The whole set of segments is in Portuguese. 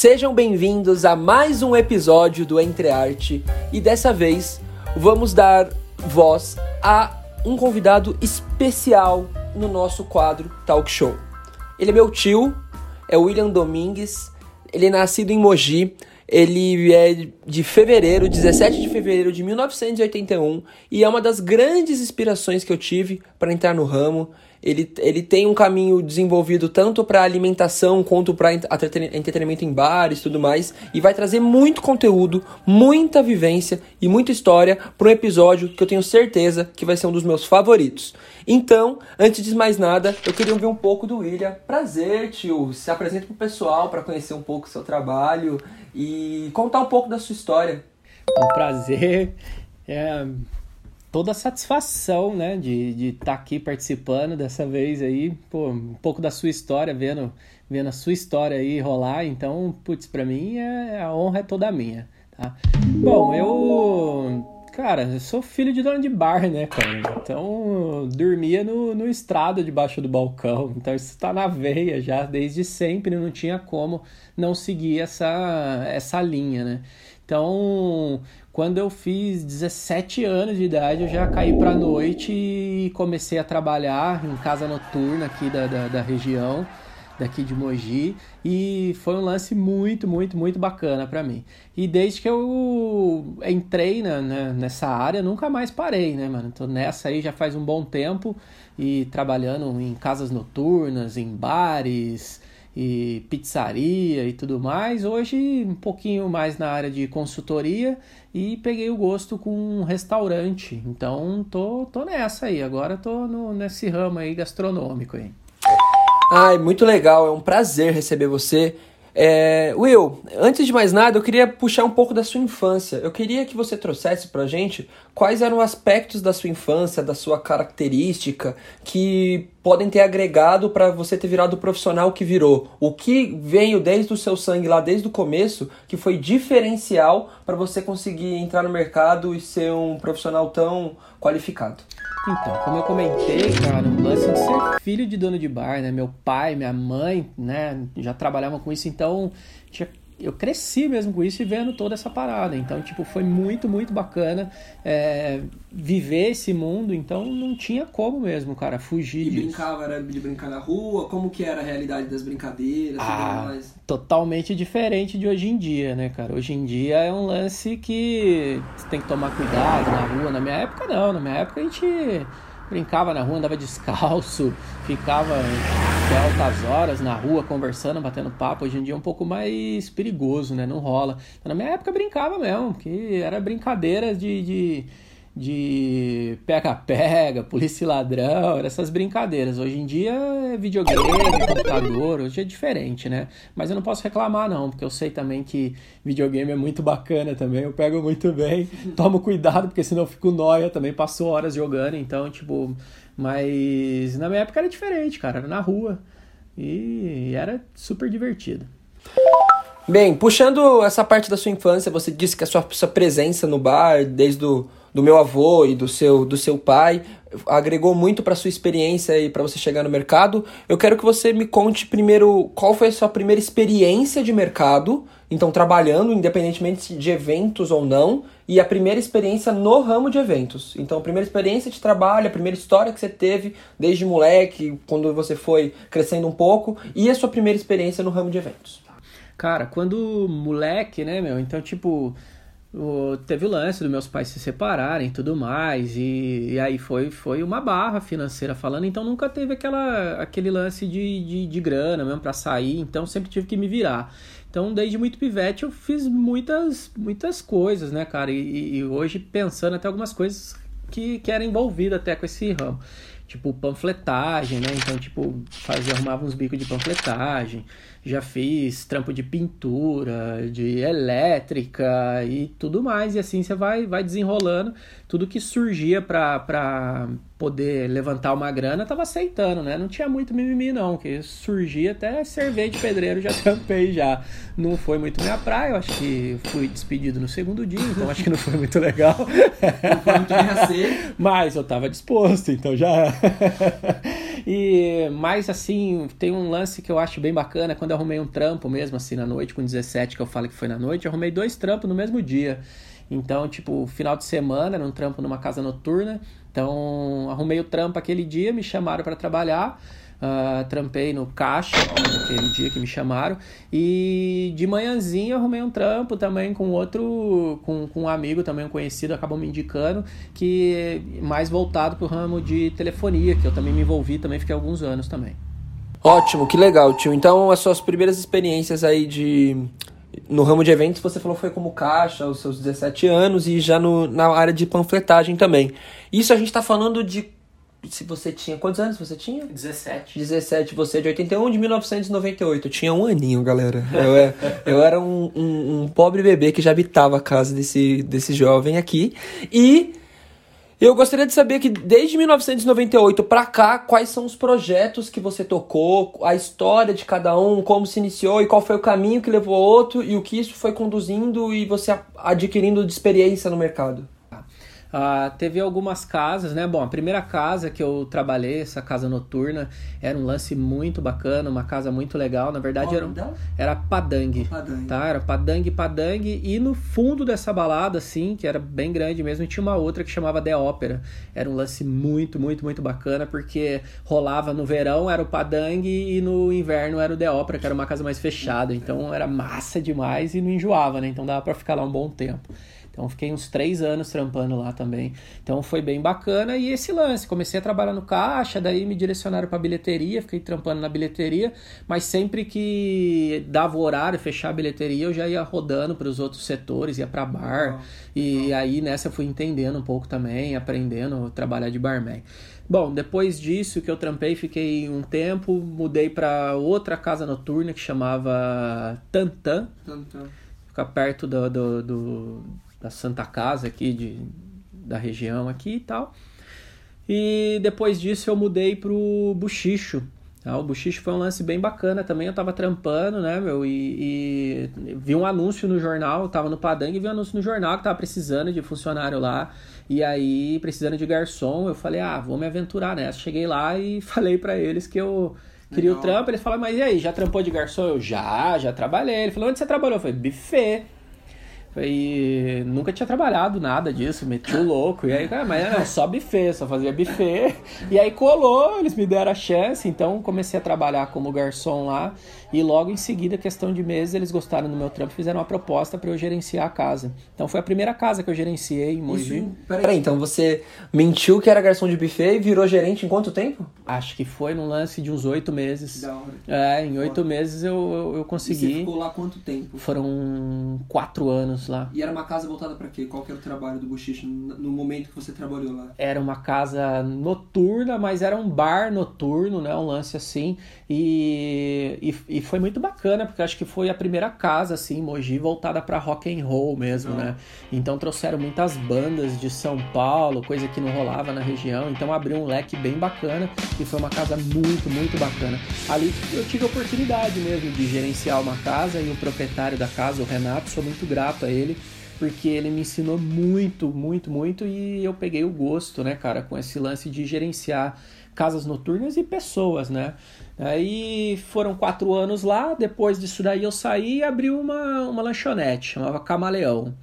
Sejam bem-vindos a mais um episódio do Entre Arte. E dessa vez vamos dar voz a um convidado especial no nosso quadro Talk Show. Ele é meu tio, é William Domingues, ele é nascido em Mogi, ele é de fevereiro, 17 de fevereiro de 1981 e é uma das grandes inspirações que eu tive para entrar no ramo. Ele, ele tem um caminho desenvolvido tanto para alimentação quanto para entretenimento em bares e tudo mais. E vai trazer muito conteúdo, muita vivência e muita história para um episódio que eu tenho certeza que vai ser um dos meus favoritos. Então, antes de mais nada, eu queria ouvir um pouco do William. Prazer, tio. Se apresenta pro pessoal para conhecer um pouco o seu trabalho e contar um pouco da sua história. Um prazer. É, toda a satisfação, né, de estar tá aqui participando dessa vez aí, pô, um pouco da sua história, vendo, vendo a sua história aí rolar, então, putz, pra mim é, a honra é toda minha, tá? Bom, eu, cara, eu sou filho de dona de bar, né, cara, então dormia no, no estrado debaixo do balcão, então isso tá na veia já desde sempre, não tinha como não seguir essa, essa linha, né? Então, quando eu fiz 17 anos de idade, eu já caí para noite e comecei a trabalhar em casa noturna aqui da, da, da, região, daqui de Mogi, e foi um lance muito, muito, muito bacana para mim. E desde que eu entrei na, nessa área, nunca mais parei, né, mano? Tô nessa aí já faz um bom tempo e trabalhando em casas noturnas, em bares, e pizzaria e tudo mais. Hoje um pouquinho mais na área de consultoria e peguei o gosto com um restaurante. Então tô, tô nessa aí, agora tô no, nesse ramo aí gastronômico aí. Ai, muito legal, é um prazer receber você. É, Will, antes de mais nada, eu queria puxar um pouco da sua infância. Eu queria que você trouxesse pra gente quais eram aspectos da sua infância, da sua característica, que podem ter agregado para você ter virado o profissional que virou. O que veio desde o seu sangue lá, desde o começo, que foi diferencial para você conseguir entrar no mercado e ser um profissional tão qualificado. Então, como eu comentei, cara, o lance de ser filho de dono de bar, né? Meu pai, minha mãe, né, já trabalhavam com isso, então tinha eu cresci mesmo com isso e vendo toda essa parada. Então, tipo, foi muito, muito bacana é, viver esse mundo. Então, não tinha como mesmo, cara, fugir e disso. E brincava, era de brincar na rua? Como que era a realidade das brincadeiras ah, Totalmente diferente de hoje em dia, né, cara? Hoje em dia é um lance que você tem que tomar cuidado na rua. Na minha época, não. Na minha época, a gente brincava na rua, andava descalço, ficava altas horas na rua conversando, batendo papo. Hoje em dia é um pouco mais perigoso, né? Não rola. Na minha época brincava mesmo, que era brincadeira de, de de pega-pega, polícia e ladrão, essas brincadeiras. Hoje em dia é videogame, computador, hoje é diferente, né? Mas eu não posso reclamar não, porque eu sei também que videogame é muito bacana também, eu pego muito bem, tomo cuidado, porque senão eu fico nóia também, passo horas jogando, então, tipo... Mas na minha época era diferente, cara, era na rua e era super divertido. Bem, puxando essa parte da sua infância, você disse que a sua, sua presença no bar, desde o do meu avô e do seu, do seu pai, agregou muito para sua experiência e para você chegar no mercado. Eu quero que você me conte primeiro qual foi a sua primeira experiência de mercado, então trabalhando independentemente de eventos ou não, e a primeira experiência no ramo de eventos. Então, a primeira experiência de trabalho, a primeira história que você teve desde moleque, quando você foi crescendo um pouco, e a sua primeira experiência no ramo de eventos. Cara, quando moleque, né, meu? Então, tipo, o, teve o lance dos meus pais se separarem e tudo mais, e, e, aí foi, foi uma barra financeira falando, então nunca teve aquela, aquele lance de, de, de grana mesmo para sair, então sempre tive que me virar. Então, desde muito pivete, eu fiz muitas, muitas coisas, né, cara? E, e hoje pensando até algumas coisas que, que eram envolvidas até com esse ramo. Tipo, panfletagem, né? Então, tipo, fazia, arrumava uns bicos de panfletagem já fiz trampo de pintura, de elétrica e tudo mais. E assim você vai, vai desenrolando. Tudo que surgia para poder levantar uma grana, tava aceitando, né? Não tinha muito mimimi, não. Que surgia até cerveja de pedreiro, já tampei já. Não foi muito minha praia, eu acho que fui despedido no segundo dia, então acho que não foi muito legal. Não foi muito Mas eu tava disposto, então já. E, mas assim, tem um lance que eu acho bem bacana, quando eu arrumei um trampo mesmo, assim, na noite, com 17, que eu falo que foi na noite, eu arrumei dois trampos no mesmo dia. Então, tipo, final de semana, era um trampo numa casa noturna. Então, arrumei o trampo aquele dia, me chamaram para trabalhar. Uh, trampei no caixa aquele dia que me chamaram. E de manhãzinha arrumei um trampo também com outro com, com um amigo também um conhecido acabou me indicando que mais voltado para o ramo de telefonia que eu também me envolvi também fiquei alguns anos também. Ótimo que legal tio. Então as suas primeiras experiências aí de no ramo de eventos você falou foi como caixa aos seus 17 anos e já no, na área de panfletagem também isso a gente está falando de se você tinha. Quantos anos você tinha? 17. 17, você é de 81 de 1998. Eu tinha um aninho, galera. Eu, é, eu era um, um, um, pobre bebê que já habitava a casa desse, desse jovem aqui. E eu gostaria de saber que desde 1998 para cá, quais são os projetos que você tocou, a história de cada um, como se iniciou e qual foi o caminho que levou ao outro e o que isso foi conduzindo e você adquirindo de experiência no mercado. Uh, teve algumas casas, né? Bom, a primeira casa que eu trabalhei, essa casa noturna, era um lance muito bacana, uma casa muito legal. Na verdade, era, era Padang, Padang, tá? Era Padang, Padang. E no fundo dessa balada, assim, que era bem grande mesmo, tinha uma outra que chamava The Ópera. Era um lance muito, muito, muito bacana, porque rolava no verão, era o Padang, e no inverno era o The Ópera, que era uma casa mais fechada. Então era massa demais e não enjoava, né? Então dava pra ficar lá um bom tempo. Então fiquei uns três anos trampando lá também. Então foi bem bacana. E esse lance, comecei a trabalhar no caixa, daí me direcionaram para bilheteria, fiquei trampando na bilheteria, mas sempre que dava o horário, fechar a bilheteria, eu já ia rodando para os outros setores, ia para bar. E aí nessa eu fui entendendo um pouco também, aprendendo a trabalhar de barman. Bom, depois disso que eu trampei, fiquei um tempo, mudei para outra casa noturna que chamava Tantan. Tantan. Fica perto do, do, do da Santa Casa aqui de, da região aqui e tal. E depois disso eu mudei pro Buchicho. Tá? O Buchicho foi um lance bem bacana também. Eu tava trampando, né, meu? E, e vi um anúncio no jornal, eu tava no Padang e vi um anúncio no jornal que tava precisando de funcionário lá. E aí, precisando de garçom, eu falei, ah, vou me aventurar nessa. Cheguei lá e falei para eles que eu queria Legal. o trampo. Eles falaram, mas e aí, já trampou de garçom? Eu já, já trabalhei. Ele falou, onde você trabalhou? Eu falei, buffet. E nunca tinha trabalhado nada disso, meti o louco. E aí, cara, mas era só buffet, só fazia buffet. E aí colou, eles me deram a chance, então comecei a trabalhar como garçom lá. E logo em seguida, questão de meses, eles gostaram do meu trampo e fizeram uma proposta para eu gerenciar a casa. Então foi a primeira casa que eu gerenciei em Mogi. Isso, peraí, então você mentiu que era garçom de buffet e virou gerente em quanto tempo? Acho que foi num lance de uns oito meses. Da hora. É, em oito meses eu, eu, eu consegui. E você ficou lá quanto tempo? Foram quatro anos lá. E era uma casa voltada para quê? Qual que era o trabalho do Buchicho no momento que você trabalhou lá? Era uma casa noturna, mas era um bar noturno, né? Um lance assim. E, e, e foi muito bacana, porque acho que foi a primeira casa, assim, Mogi, voltada para rock and roll mesmo, né? Então trouxeram muitas bandas de São Paulo, coisa que não rolava na região. Então abriu um leque bem bacana e foi uma casa muito, muito bacana. Ali eu tive a oportunidade mesmo de gerenciar uma casa e o proprietário da casa, o Renato, sou muito grato a ele porque ele me ensinou muito, muito, muito e eu peguei o gosto, né, cara, com esse lance de gerenciar casas noturnas e pessoas, né? Aí foram quatro anos lá, depois disso daí eu saí e abri uma, uma lanchonete, chamava Camaleão.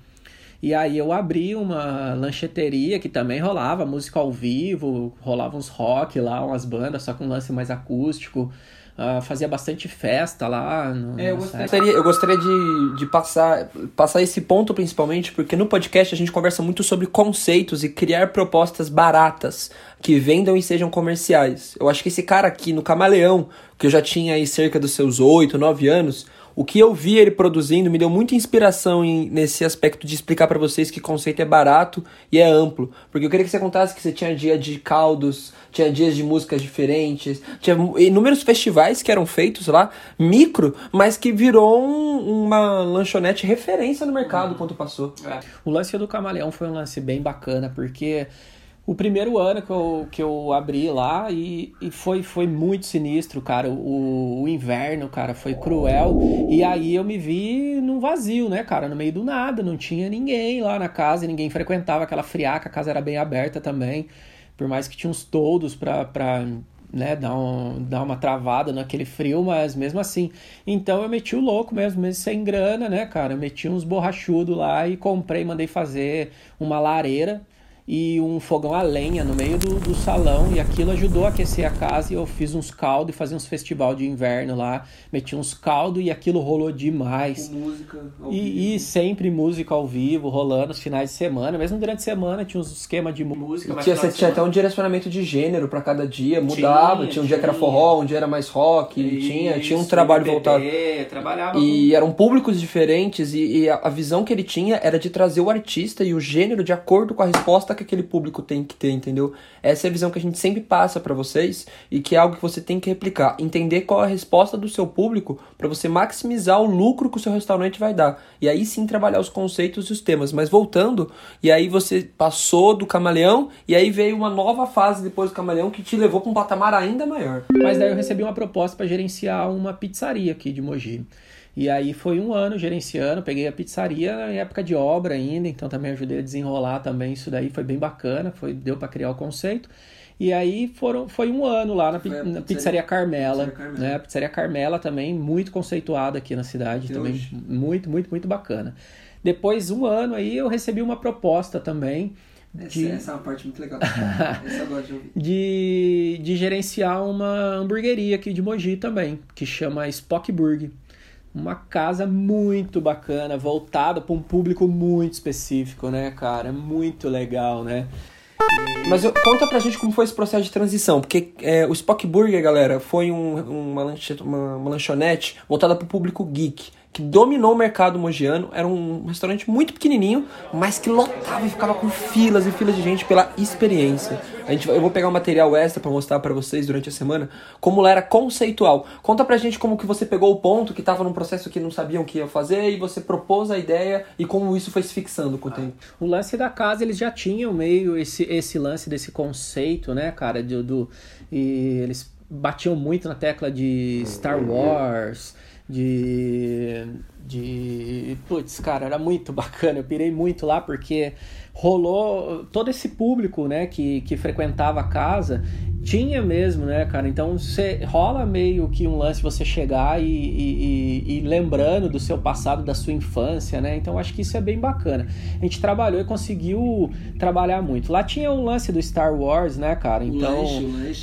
E aí eu abri uma lancheteria que também rolava música ao vivo, rolava uns rock lá, umas bandas, só com um lance mais acústico. Uh, fazia bastante festa lá. No, é, eu, gostaria, eu gostaria de, de passar, passar esse ponto principalmente, porque no podcast a gente conversa muito sobre conceitos e criar propostas baratas que vendam e sejam comerciais. Eu acho que esse cara aqui no Camaleão, que eu já tinha aí cerca dos seus 8, 9 anos, o que eu vi ele produzindo me deu muita inspiração em, nesse aspecto de explicar para vocês que conceito é barato e é amplo. Porque eu queria que você contasse que você tinha dia de caldos, tinha dias de músicas diferentes, tinha inúmeros festivais que eram feitos lá, micro, mas que virou um, uma lanchonete referência no mercado quando passou. É. O lance do Camaleão foi um lance bem bacana, porque o primeiro ano que eu, que eu abri lá e, e foi, foi muito sinistro, cara. O, o inverno, cara, foi cruel. E aí eu me vi num vazio, né, cara? No meio do nada, não tinha ninguém lá na casa, ninguém frequentava aquela friaca, a casa era bem aberta também. Por mais que tinha uns toldos pra, pra né, dar, um, dar uma travada naquele frio, mas mesmo assim. Então eu meti o louco mesmo, mesmo sem grana, né, cara? Eu meti uns borrachudos lá e comprei, mandei fazer uma lareira e um fogão a lenha no meio do, do salão e aquilo ajudou a aquecer a casa e eu fiz uns caldos e fazia uns festival de inverno lá, meti uns caldos e aquilo rolou demais. Com música ao e, vivo. e sempre música ao vivo, rolando os finais de semana, mesmo durante a semana tinha uns esquema de música. Tinha, você tinha até um direcionamento de gênero pra cada dia, mudava, tinha, Tinha, um dia que era forró, um dia era mais rock, tinha, tinha um trabalho voltado. Trabalhava E eram públicos diferentes e, e a, a visão que ele tinha era de trazer o artista e o gênero de acordo com a resposta que aquele público tem que ter, entendeu? Essa é a visão que a gente sempre passa pra vocês e que é algo que você tem que replicar. Entender qual é a resposta do seu público pra você maximizar o lucro que o seu restaurante vai dar. E aí sim trabalhar os conceitos e os temas. Mas voltando, e aí você passou do camaleão e aí veio uma nova fase depois do camaleão que te levou pra um patamar ainda maior. Mas daí eu recebi uma proposta para gerenciar uma pizzaria aqui de Mogi. E aí foi um ano gerenciando, peguei a pizzaria em época de obra ainda, então também ajudei a desenrolar também isso daí, foi bem bacana, foi deu para criar o conceito. E aí foram, foi um ano lá na, pi- Foi a na pizzaria- Pizzaria Carmela, Pizzaria Carmela. né? A Pizzaria Carmela também, muito conceituada aqui na cidade, Até também hoje. muito, muito, muito bacana. Depois, um ano aí, eu recebi uma proposta também de, é uma parte muito legal. essa de de, de gerenciar uma hamburgueria aqui de Mogi também, que chama Spockburg. Uma casa muito bacana, voltada para um público muito específico, né, cara? Muito legal, né? Mas eu- conta pra gente como foi esse processo de transição, porque é, o Spock Burger, galera, foi um- uma, lanche- uma- uma lanchonete voltada pro público geek, que dominou o mercado mogiano, era um restaurante muito pequenininho, mas que lotava e ficava com filas e filas de gente pela experiência. A gente, eu vou pegar um material extra pra mostrar pra vocês durante a semana como lá era conceitual. Conta pra gente como que você pegou o ponto que tava num processo que não sabiam o que ia fazer e você propôs a ideia e como isso foi se fixando com o tempo. O lance da casa, eles já tinham meio esse, esse lance desse conceito, né, cara? Do- e eles batiam muito na tecla de Star Wars, de. De. Putz, cara, era muito bacana. Eu pirei muito lá porque rolou todo esse público, né, que, que frequentava a casa. Tinha mesmo, né, cara? Então você rola meio que um lance você chegar e, e, e- lembrando do seu passado, da sua infância, né? Então acho que isso é bem bacana. A gente trabalhou e conseguiu trabalhar muito. Lá tinha o lance do Star Wars, né, cara? Então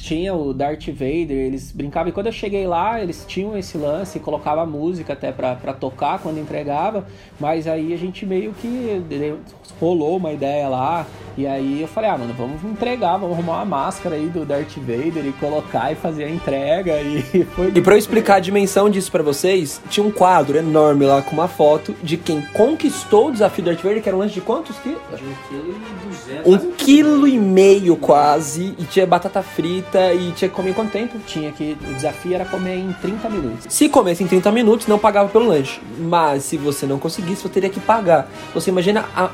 tinha o Darth Vader, eles brincavam. E quando eu cheguei lá, eles tinham esse lance, colocava música até pra, pra quando entregava. Mas aí a gente meio que deu- rolou uma ideia lá. E aí eu falei, ah, mano, vamos entregar, vamos arrumar uma máscara aí do Darth Vader e colocar e fazer a entrega. E foi. E pra eu explicar a dimensão disso pra vocês, tinha um quadro enorme lá com uma foto de quem conquistou o desafio do Darth Vader, que era um lanche de quantos quilos? De um quilo e duzentos. Um quilo e meio quase, e tinha batata frita, e tinha que comer em quanto tempo? Tinha que. O desafio era comer em 30 minutos. Se comesse em 30 minutos, não pagava pelo lanche. Mas se você não conseguisse, você teria que pagar. Você imagina a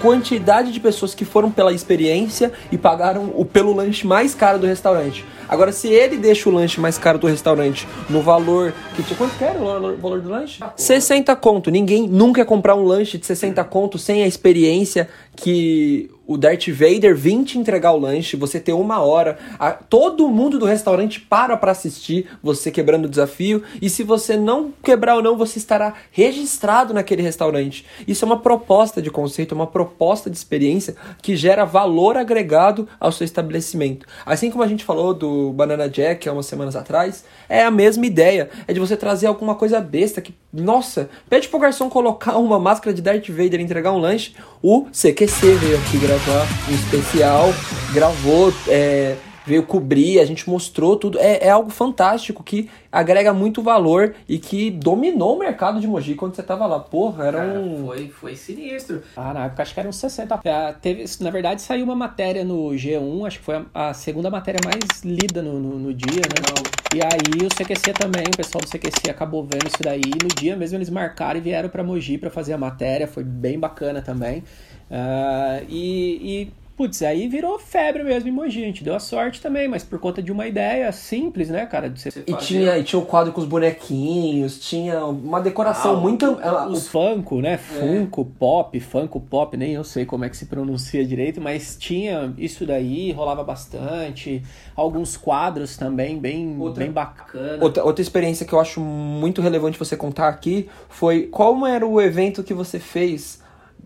quantidade de pessoas que foram pela experiência e pagaram o pelo lanche mais caro do restaurante. Agora, se ele deixa o lanche mais caro do restaurante no valor que tinha. Quanto que era o valor, o valor do lanche? 60 conto. Ninguém nunca ia comprar um lanche de 60 conto sem a experiência que o Darth Vader vir te entregar o lanche, você ter uma hora, a- todo mundo do restaurante para pra assistir você quebrando o desafio, e se você não quebrar ou não, você estará registrado naquele restaurante. Isso é uma proposta de conceito, é uma proposta de experiência que gera valor agregado ao seu estabelecimento. Assim como a gente falou do Banana Jack há umas semanas atrás, é a mesma ideia, é de você trazer alguma coisa besta que, nossa, pede pro garçom colocar uma máscara de Darth Vader e entregar um lanche, o CQC veio aqui gravar um especial, gravou, é, veio cobrir, a gente mostrou tudo. É, é algo fantástico que agrega muito valor e que dominou o mercado de Mogi quando você tava lá. Porra, era Cara, um. foi, foi sinistro. Ah, na época acho que eram 60. É, teve, na verdade, saiu uma matéria no G1, acho que foi a, a segunda matéria mais lida no, no, no dia, né? E aí o CQC também, o pessoal do CQC acabou vendo isso daí. E no dia mesmo eles marcaram e vieram pra Mogi pra fazer a matéria, foi bem bacana também. Ah, e, e, putz, aí virou febre mesmo em Mogi. A gente deu a sorte também, mas por conta de uma ideia simples, né, cara? De você e, tinha, e tinha o quadro com os bonequinhos, tinha uma decoração ah, muito. Ela, os Funko, né? É. Funko Pop, Funko Pop, nem eu sei como é que se pronuncia direito, mas tinha isso daí, rolava bastante. Alguns quadros também, bem, outra, bem bacana. Outra, outra experiência que eu acho muito relevante você contar aqui foi qual era o evento que você fez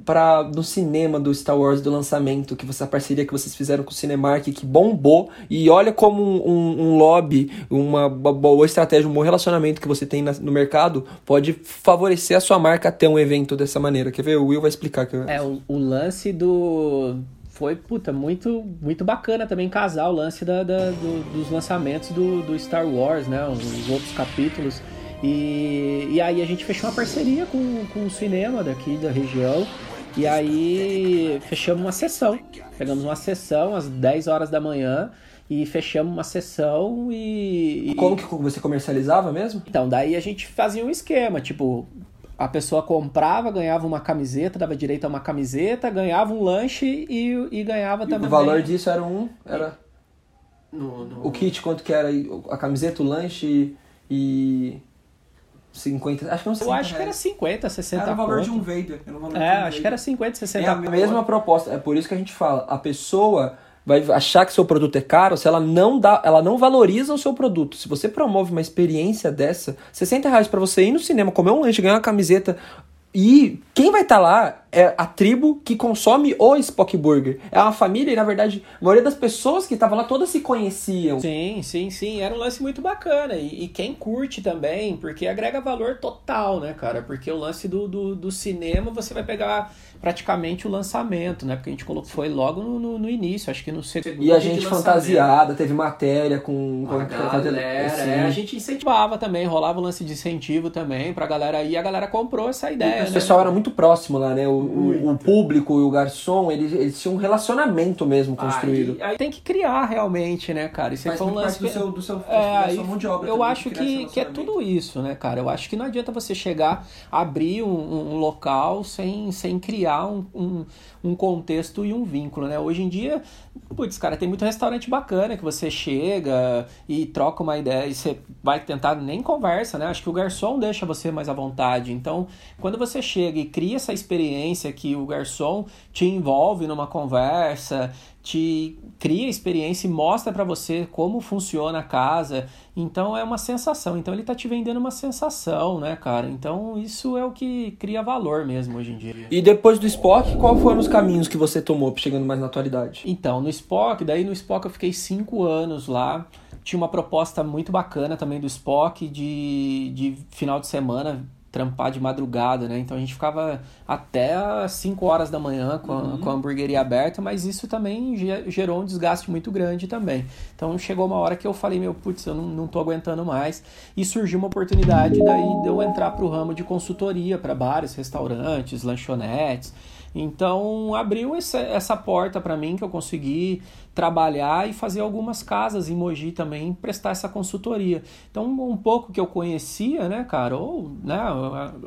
para no cinema do Star Wars do lançamento, que você a parceria que vocês fizeram com o Cinemark, que bombou, e olha como um, um, um lobby, uma, boa estratégia, um bom relacionamento que você tem na, no mercado pode favorecer a sua marca ter um evento dessa maneira. Quer ver? O Will vai explicar. Que... É, o, o lance do foi, puta, muito, muito bacana também casar o lance da, da do, dos lançamentos do, do Star Wars, né? Os outros capítulos. E, e aí a gente fechou uma parceria com, com o cinema daqui da região. E aí fechamos uma sessão. Pegamos uma sessão às 10 horas da manhã e fechamos uma sessão e, e. Como que você comercializava mesmo? Então, daí a gente fazia um esquema, tipo, a pessoa comprava, ganhava uma camiseta, dava direito a uma camiseta, ganhava um lanche e, e ganhava e também. O valor disso era um. Era. No, no... O kit, quanto que era? A camiseta, o lanche e. 50, acho que não 60 Eu acho reais. que era 50, 60 Era o valor conto. de um Vader. Era o valor é, um acho Vader. que era 50, 60 É a mesma proposta. É por isso que a gente fala. A pessoa vai achar que seu produto é caro se ela não dá, ela não valoriza o seu produto. Se você promove uma experiência dessa, 60 reais para você ir no cinema, comer um lanche, ganhar uma camiseta e quem vai estar tá lá é a tribo que consome o Spock Burger. É uma família e, na verdade, a maioria das pessoas que estavam lá todas se conheciam. Sim, sim, sim. Era um lance muito bacana. E, e, quem curte também, porque agrega valor total, né, cara? Porque o lance do, do, do cinema, você vai pegar praticamente o lançamento, né? Porque a gente colocou, foi logo no, no, no início, acho que no segundo E a gente fantasiada, teve matéria com... com a galera, é, a gente incentivava também, rolava o lance de incentivo também pra galera aí, a galera comprou essa ideia, O né? pessoal era muito próximo lá, né? O, o, o, público e o garçom, eles, eles tinham um relacionamento mesmo construído. Aí, aí tem que criar realmente, né, cara? Isso foi um lance... do seu, do seu, é, aí, mão de obra Eu acho que, que é tudo isso, né, cara? Eu acho que não adianta você chegar, abrir um, um local sem, sem criar criar um, um, um, contexto e um vínculo, né? Hoje em dia, putz, cara, tem muito restaurante bacana que você chega e troca uma ideia e você vai tentar, nem conversa, né? Acho que o garçom deixa você mais à vontade. Então, quando você chega e cria essa experiência que o garçom te envolve numa conversa, te cria experiência e mostra para você como funciona a casa. Então é uma sensação. Então ele tá te vendendo uma sensação, né, cara? Então isso é o que cria valor mesmo hoje em dia. E depois do Spock, qual foram os caminhos que você tomou chegando mais na atualidade? Então, no Spock, daí no Spock eu fiquei cinco anos lá. Tinha uma proposta muito bacana também do Spock de, de final de semana trampar de madrugada, né? Então a gente ficava até as 5 horas da manhã com a, uhum. com a hamburgueria aberta, mas isso também gerou um desgaste muito grande também. Então chegou uma hora que eu falei, meu, putz, eu não, não tô aguentando mais. E surgiu uma oportunidade daí de eu entrar para o ramo de consultoria para bares, restaurantes, lanchonetes. Então abriu essa, essa porta para mim que eu consegui trabalhar e fazer algumas casas em Mogi também, prestar essa consultoria. Então um pouco que eu conhecia, né, cara, ou né,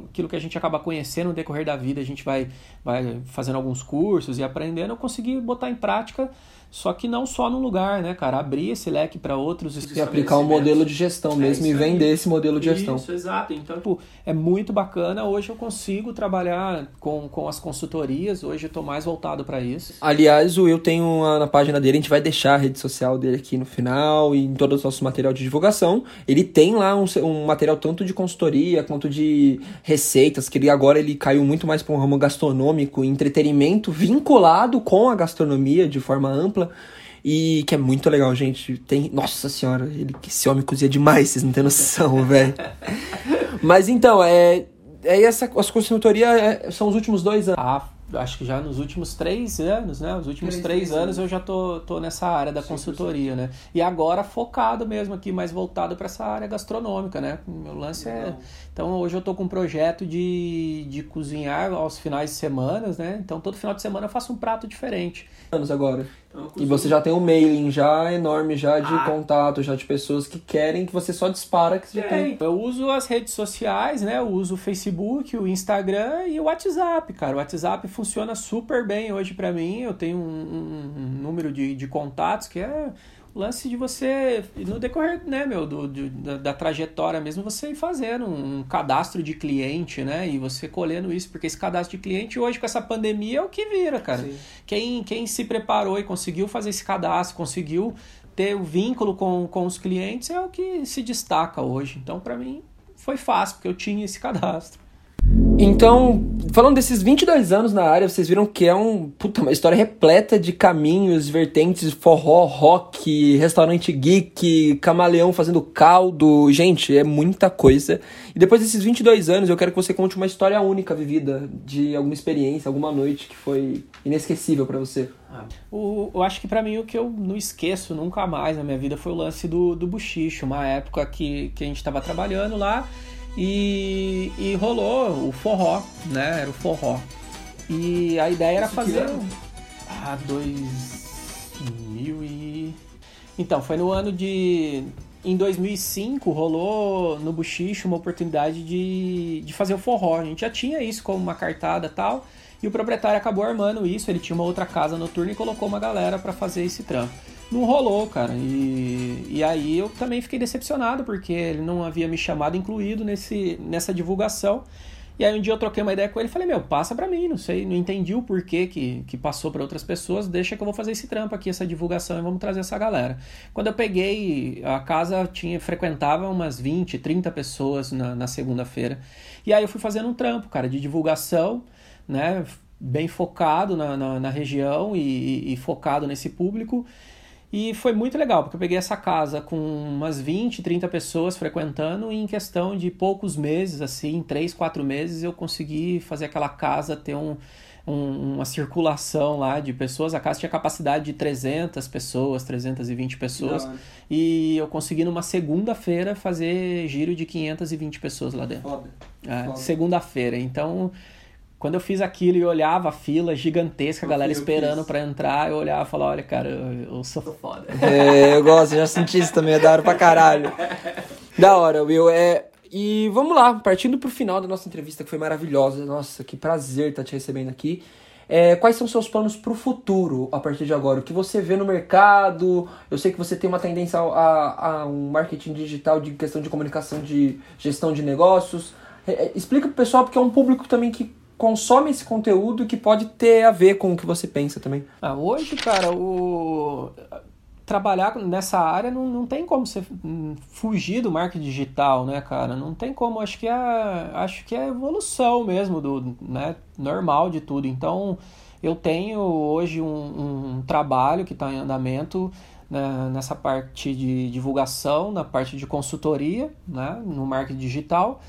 aquilo que a gente acaba conhecendo no decorrer da vida, a gente vai, vai fazendo alguns cursos e aprendendo, eu consegui botar em prática só que não só num lugar, né, cara? Abrir esse leque para outros E aplicar um modelo de gestão é mesmo e vender aí. esse modelo de gestão. Isso, exato. Então, tipo, é muito bacana. Hoje eu consigo trabalhar com, com as consultorias. Hoje eu tô mais voltado para isso. Aliás, o Will tem uma, na página dele, a gente vai deixar a rede social dele aqui no final e em todo o nosso material de divulgação. Ele tem lá um, um material tanto de consultoria quanto de receitas, que ele agora ele caiu muito mais para um ramo gastronômico, entretenimento vinculado com a gastronomia de forma ampla ampla. E que é muito legal, gente. Tem. Nossa senhora, ele, esse homem cozinha demais, vocês não têm noção, velho. Mas então, é. É essa, as consultorias é, são os últimos dois anos. Ah, acho que já nos últimos três anos, né? Os últimos três, três anos, anos eu já tô, tô nessa área da consultoria, né? E agora focado mesmo aqui, mais voltado para essa área gastronômica, né? Meu lance é. Então hoje eu tô com um projeto de, de cozinhar aos finais de semana, né? Então todo final de semana eu faço um prato diferente. Anos agora. E você já tem um mailing já enorme já de ah. contato, já de pessoas que querem que você só dispara que você tem. Eu uso as redes sociais, né? Eu uso o Facebook, o Instagram e o WhatsApp, cara. O WhatsApp funciona super bem hoje para mim. Eu tenho um, um, um número de, de contatos que é lance de você, no decorrer, né, meu, do, do da, da, trajetória mesmo, você ir fazendo um cadastro de cliente, né, e você colhendo isso, porque esse cadastro de cliente hoje com essa pandemia é o que vira, cara. Quem, quem se preparou e conseguiu fazer esse cadastro, conseguiu ter o vínculo com, com os clientes é o que se destaca hoje. Então, para mim, foi fácil, porque eu tinha esse cadastro. Então, falando desses 22 anos na área, vocês viram que é um, puta, uma história repleta de caminhos, vertentes, forró, rock, restaurante geek, camaleão fazendo caldo. Gente, é muita coisa. E depois desses 22 anos, eu quero que você conte uma história única vivida, de alguma experiência, alguma noite que foi inesquecível para você. Ah, o, eu acho que para mim o que eu não esqueço nunca mais na minha vida foi o lance do, do uma época que, que a gente estava trabalhando lá e, e rolou o forró, né? Era o forró. E a ideia era fazer. Ah, 2000 e. Então, foi no ano de. Em 2005 rolou no Buchicho uma oportunidade de, de fazer o forró. A gente já tinha isso como uma cartada tal. E o proprietário acabou armando isso. Ele tinha uma outra casa noturna e colocou uma galera para fazer esse trampo não rolou, cara. E, e aí eu também fiquei decepcionado, porque ele não havia me chamado incluído nesse, nessa divulgação. E aí um dia eu troquei uma ideia com ele e falei, meu, passa para mim, não sei, não entendi o porquê que, que passou para outras pessoas, deixa que eu vou fazer esse trampo aqui, essa divulgação e vamos trazer essa galera. Quando eu peguei, a casa tinha frequentava umas 20, 30 pessoas na, na segunda-feira. E aí eu fui fazendo um trampo, cara, de divulgação, né, bem focado na, na, na região e, e focado nesse público. E foi muito legal, porque eu peguei essa casa com umas 20, 30 pessoas frequentando e em questão de poucos meses, assim, 3, 4 meses, eu consegui fazer aquela casa ter um, um, uma circulação lá de pessoas. A casa tinha capacidade de 300 pessoas, 320 pessoas. Não. E eu consegui numa segunda-feira fazer giro de 520 pessoas lá dentro. Foda. É, segunda-feira. Então quando eu fiz aquilo e olhava a fila gigantesca, a galera esperando para entrar, eu olhava e falava, olha, cara, eu, eu sou foda. É, eu gosto, já senti isso também, é da hora pra caralho. Da hora, Will. É, e vamos lá, partindo pro final da nossa entrevista, que foi maravilhosa. Nossa, que prazer estar tá te recebendo aqui. É, quais são seus planos para o futuro a partir de agora? O que você vê no mercado? Eu sei que você tem uma tendência a, a um marketing digital de questão de comunicação, de gestão de negócios. É, é explica pro pessoal, porque é um público também que consome esse conteúdo que pode ter a ver com o que você pensa também. Ah, hoje, cara, o trabalhar nessa área não, não tem como você fugir do marketing digital, né, cara? Não tem como, acho que é, acho que é evolução mesmo do, né, normal de tudo. Então, eu tenho hoje um, um trabalho que está em andamento né, nessa parte de divulgação, na parte de consultoria, né, no marketing digital.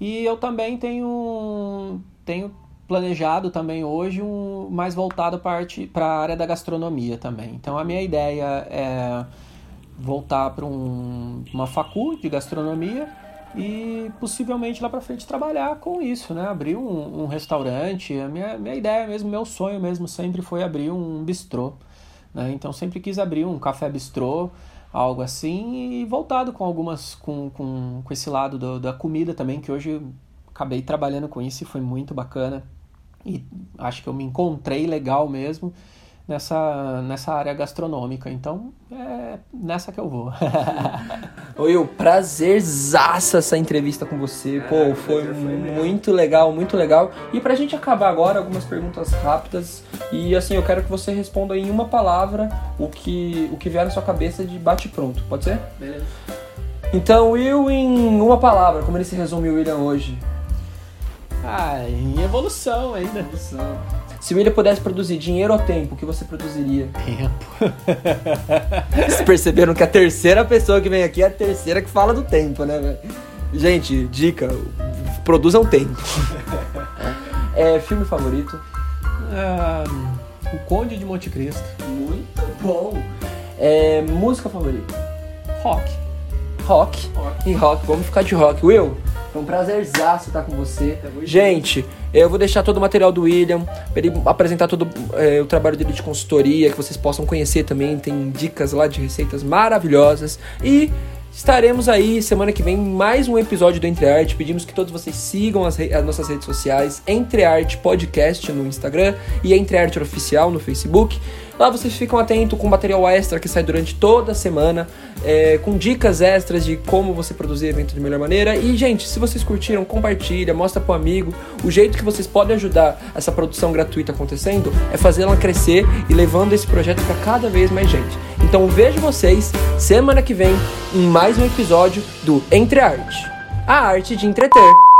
E eu também tenho tenho planejado também hoje um mais voltado para a área da gastronomia também. Então a minha ideia é voltar para um, uma facu de gastronomia e possivelmente lá para frente trabalhar com isso, né? Abrir um, um, restaurante. A minha, minha ideia mesmo, meu sonho mesmo sempre foi abrir um bistrô. Né? Então sempre quis abrir um café bistrô, algo assim, e voltado com algumas. com, com, com esse lado do, da comida também, que hoje acabei trabalhando com isso e foi muito bacana. E acho que eu me encontrei legal mesmo nessa, nessa área gastronômica. Então, é nessa que eu vou. Oi, prazerzaça essa entrevista com você. Pô, é, foi, foi muito legal, muito legal. E pra gente acabar agora, algumas perguntas rápidas. E assim, eu quero que você responda em uma palavra o que, o que vier na sua cabeça de bate-pronto. Pode ser? Beleza. Então, Will, em uma palavra, como ele se resume o William hoje? Ah, em evolução ainda. Evolução. Se o William pudesse produzir dinheiro ou tempo, o que você produziria? Tempo. Vocês perceberam que a terceira pessoa que vem aqui é a terceira que fala do tempo, né, velho? Gente, dica, produzam tempo. é, filme favorito? Ah, o Conde de Monte Cristo. Muito bom. É, música favorita? Rock. Rock. rock. E rock, vamos ficar de rock. Will, foi um prazerzaço estar com você. Gente, Eu vou deixar todo o material do William, para ele apresentar todo é, o trabalho dele de consultoria, que vocês possam conhecer também. Tem dicas lá de receitas maravilhosas. E Estaremos aí semana que vem mais um episódio do Entre Arte. Pedimos que todos vocês sigam as, as, nossas redes sociais, Entre Arte Podcast no Instagram e Entre Arte Oficial no Facebook. Lá vocês ficam atentos com material extra que sai durante toda a semana, é, com dicas extras de como você produzir evento de melhor maneira. E, gente, se vocês curtiram, compartilha, mostra pro amigo. O jeito que vocês podem ajudar essa produção gratuita acontecendo é fazê-la crescer e levando esse projeto para cada vez mais gente. Então vejo vocês semana que vem em mais um episódio do Entre Arte. A arte de entreter.